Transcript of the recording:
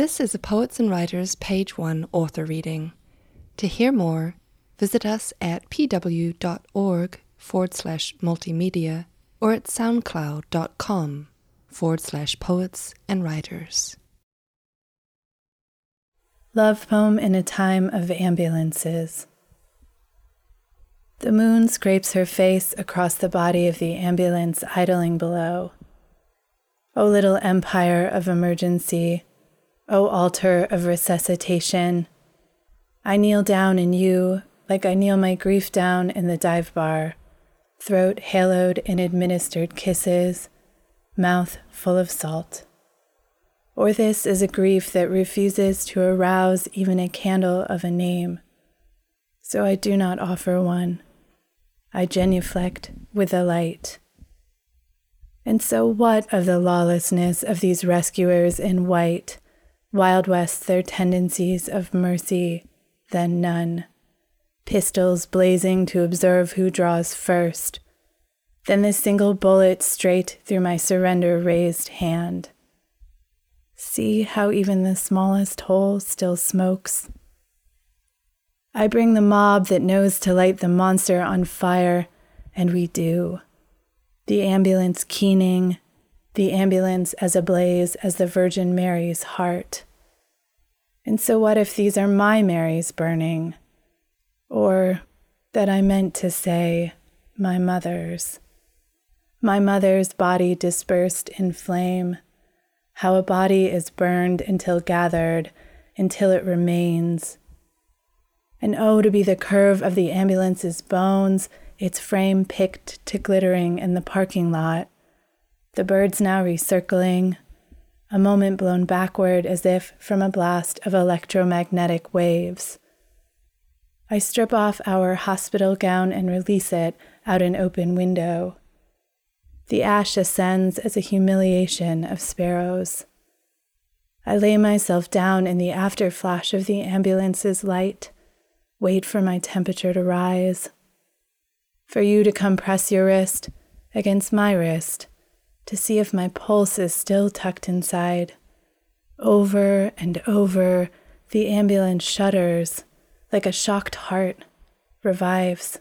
This is a Poets and Writers Page 1 author reading. To hear more, visit us at pw.org forward slash multimedia or at soundcloud.com forward slash poets and writers. Love Poem in a Time of Ambulances. The moon scrapes her face across the body of the ambulance idling below. O little empire of emergency, O altar of resuscitation, I kneel down in you like I kneel my grief down in the dive bar, throat haloed in administered kisses, mouth full of salt. Or this is a grief that refuses to arouse even a candle of a name. So I do not offer one. I genuflect with a light. And so, what of the lawlessness of these rescuers in white, Wild West their tendencies of mercy, then none? Pistols blazing to observe who draws first, then the single bullet straight through my surrender raised hand. See how even the smallest hole still smokes. I bring the mob that knows to light the monster on fire, and we do. The ambulance keening, the ambulance as ablaze as the Virgin Mary's heart. And so, what if these are my Marys burning? Or that I meant to say, my mother's? My mother's body dispersed in flame how a body is burned until gathered, until it remains. And oh, to be the curve of the ambulance's bones, its frame picked to glittering in the parking lot. The birds now recircling, a moment blown backward as if from a blast of electromagnetic waves. I strip off our hospital gown and release it out an open window. The ash ascends as a humiliation of sparrows. I lay myself down in the after flash of the ambulance's light, wait for my temperature to rise, for you to come press your wrist against my wrist to see if my pulse is still tucked inside. Over and over, the ambulance shudders like a shocked heart, revives.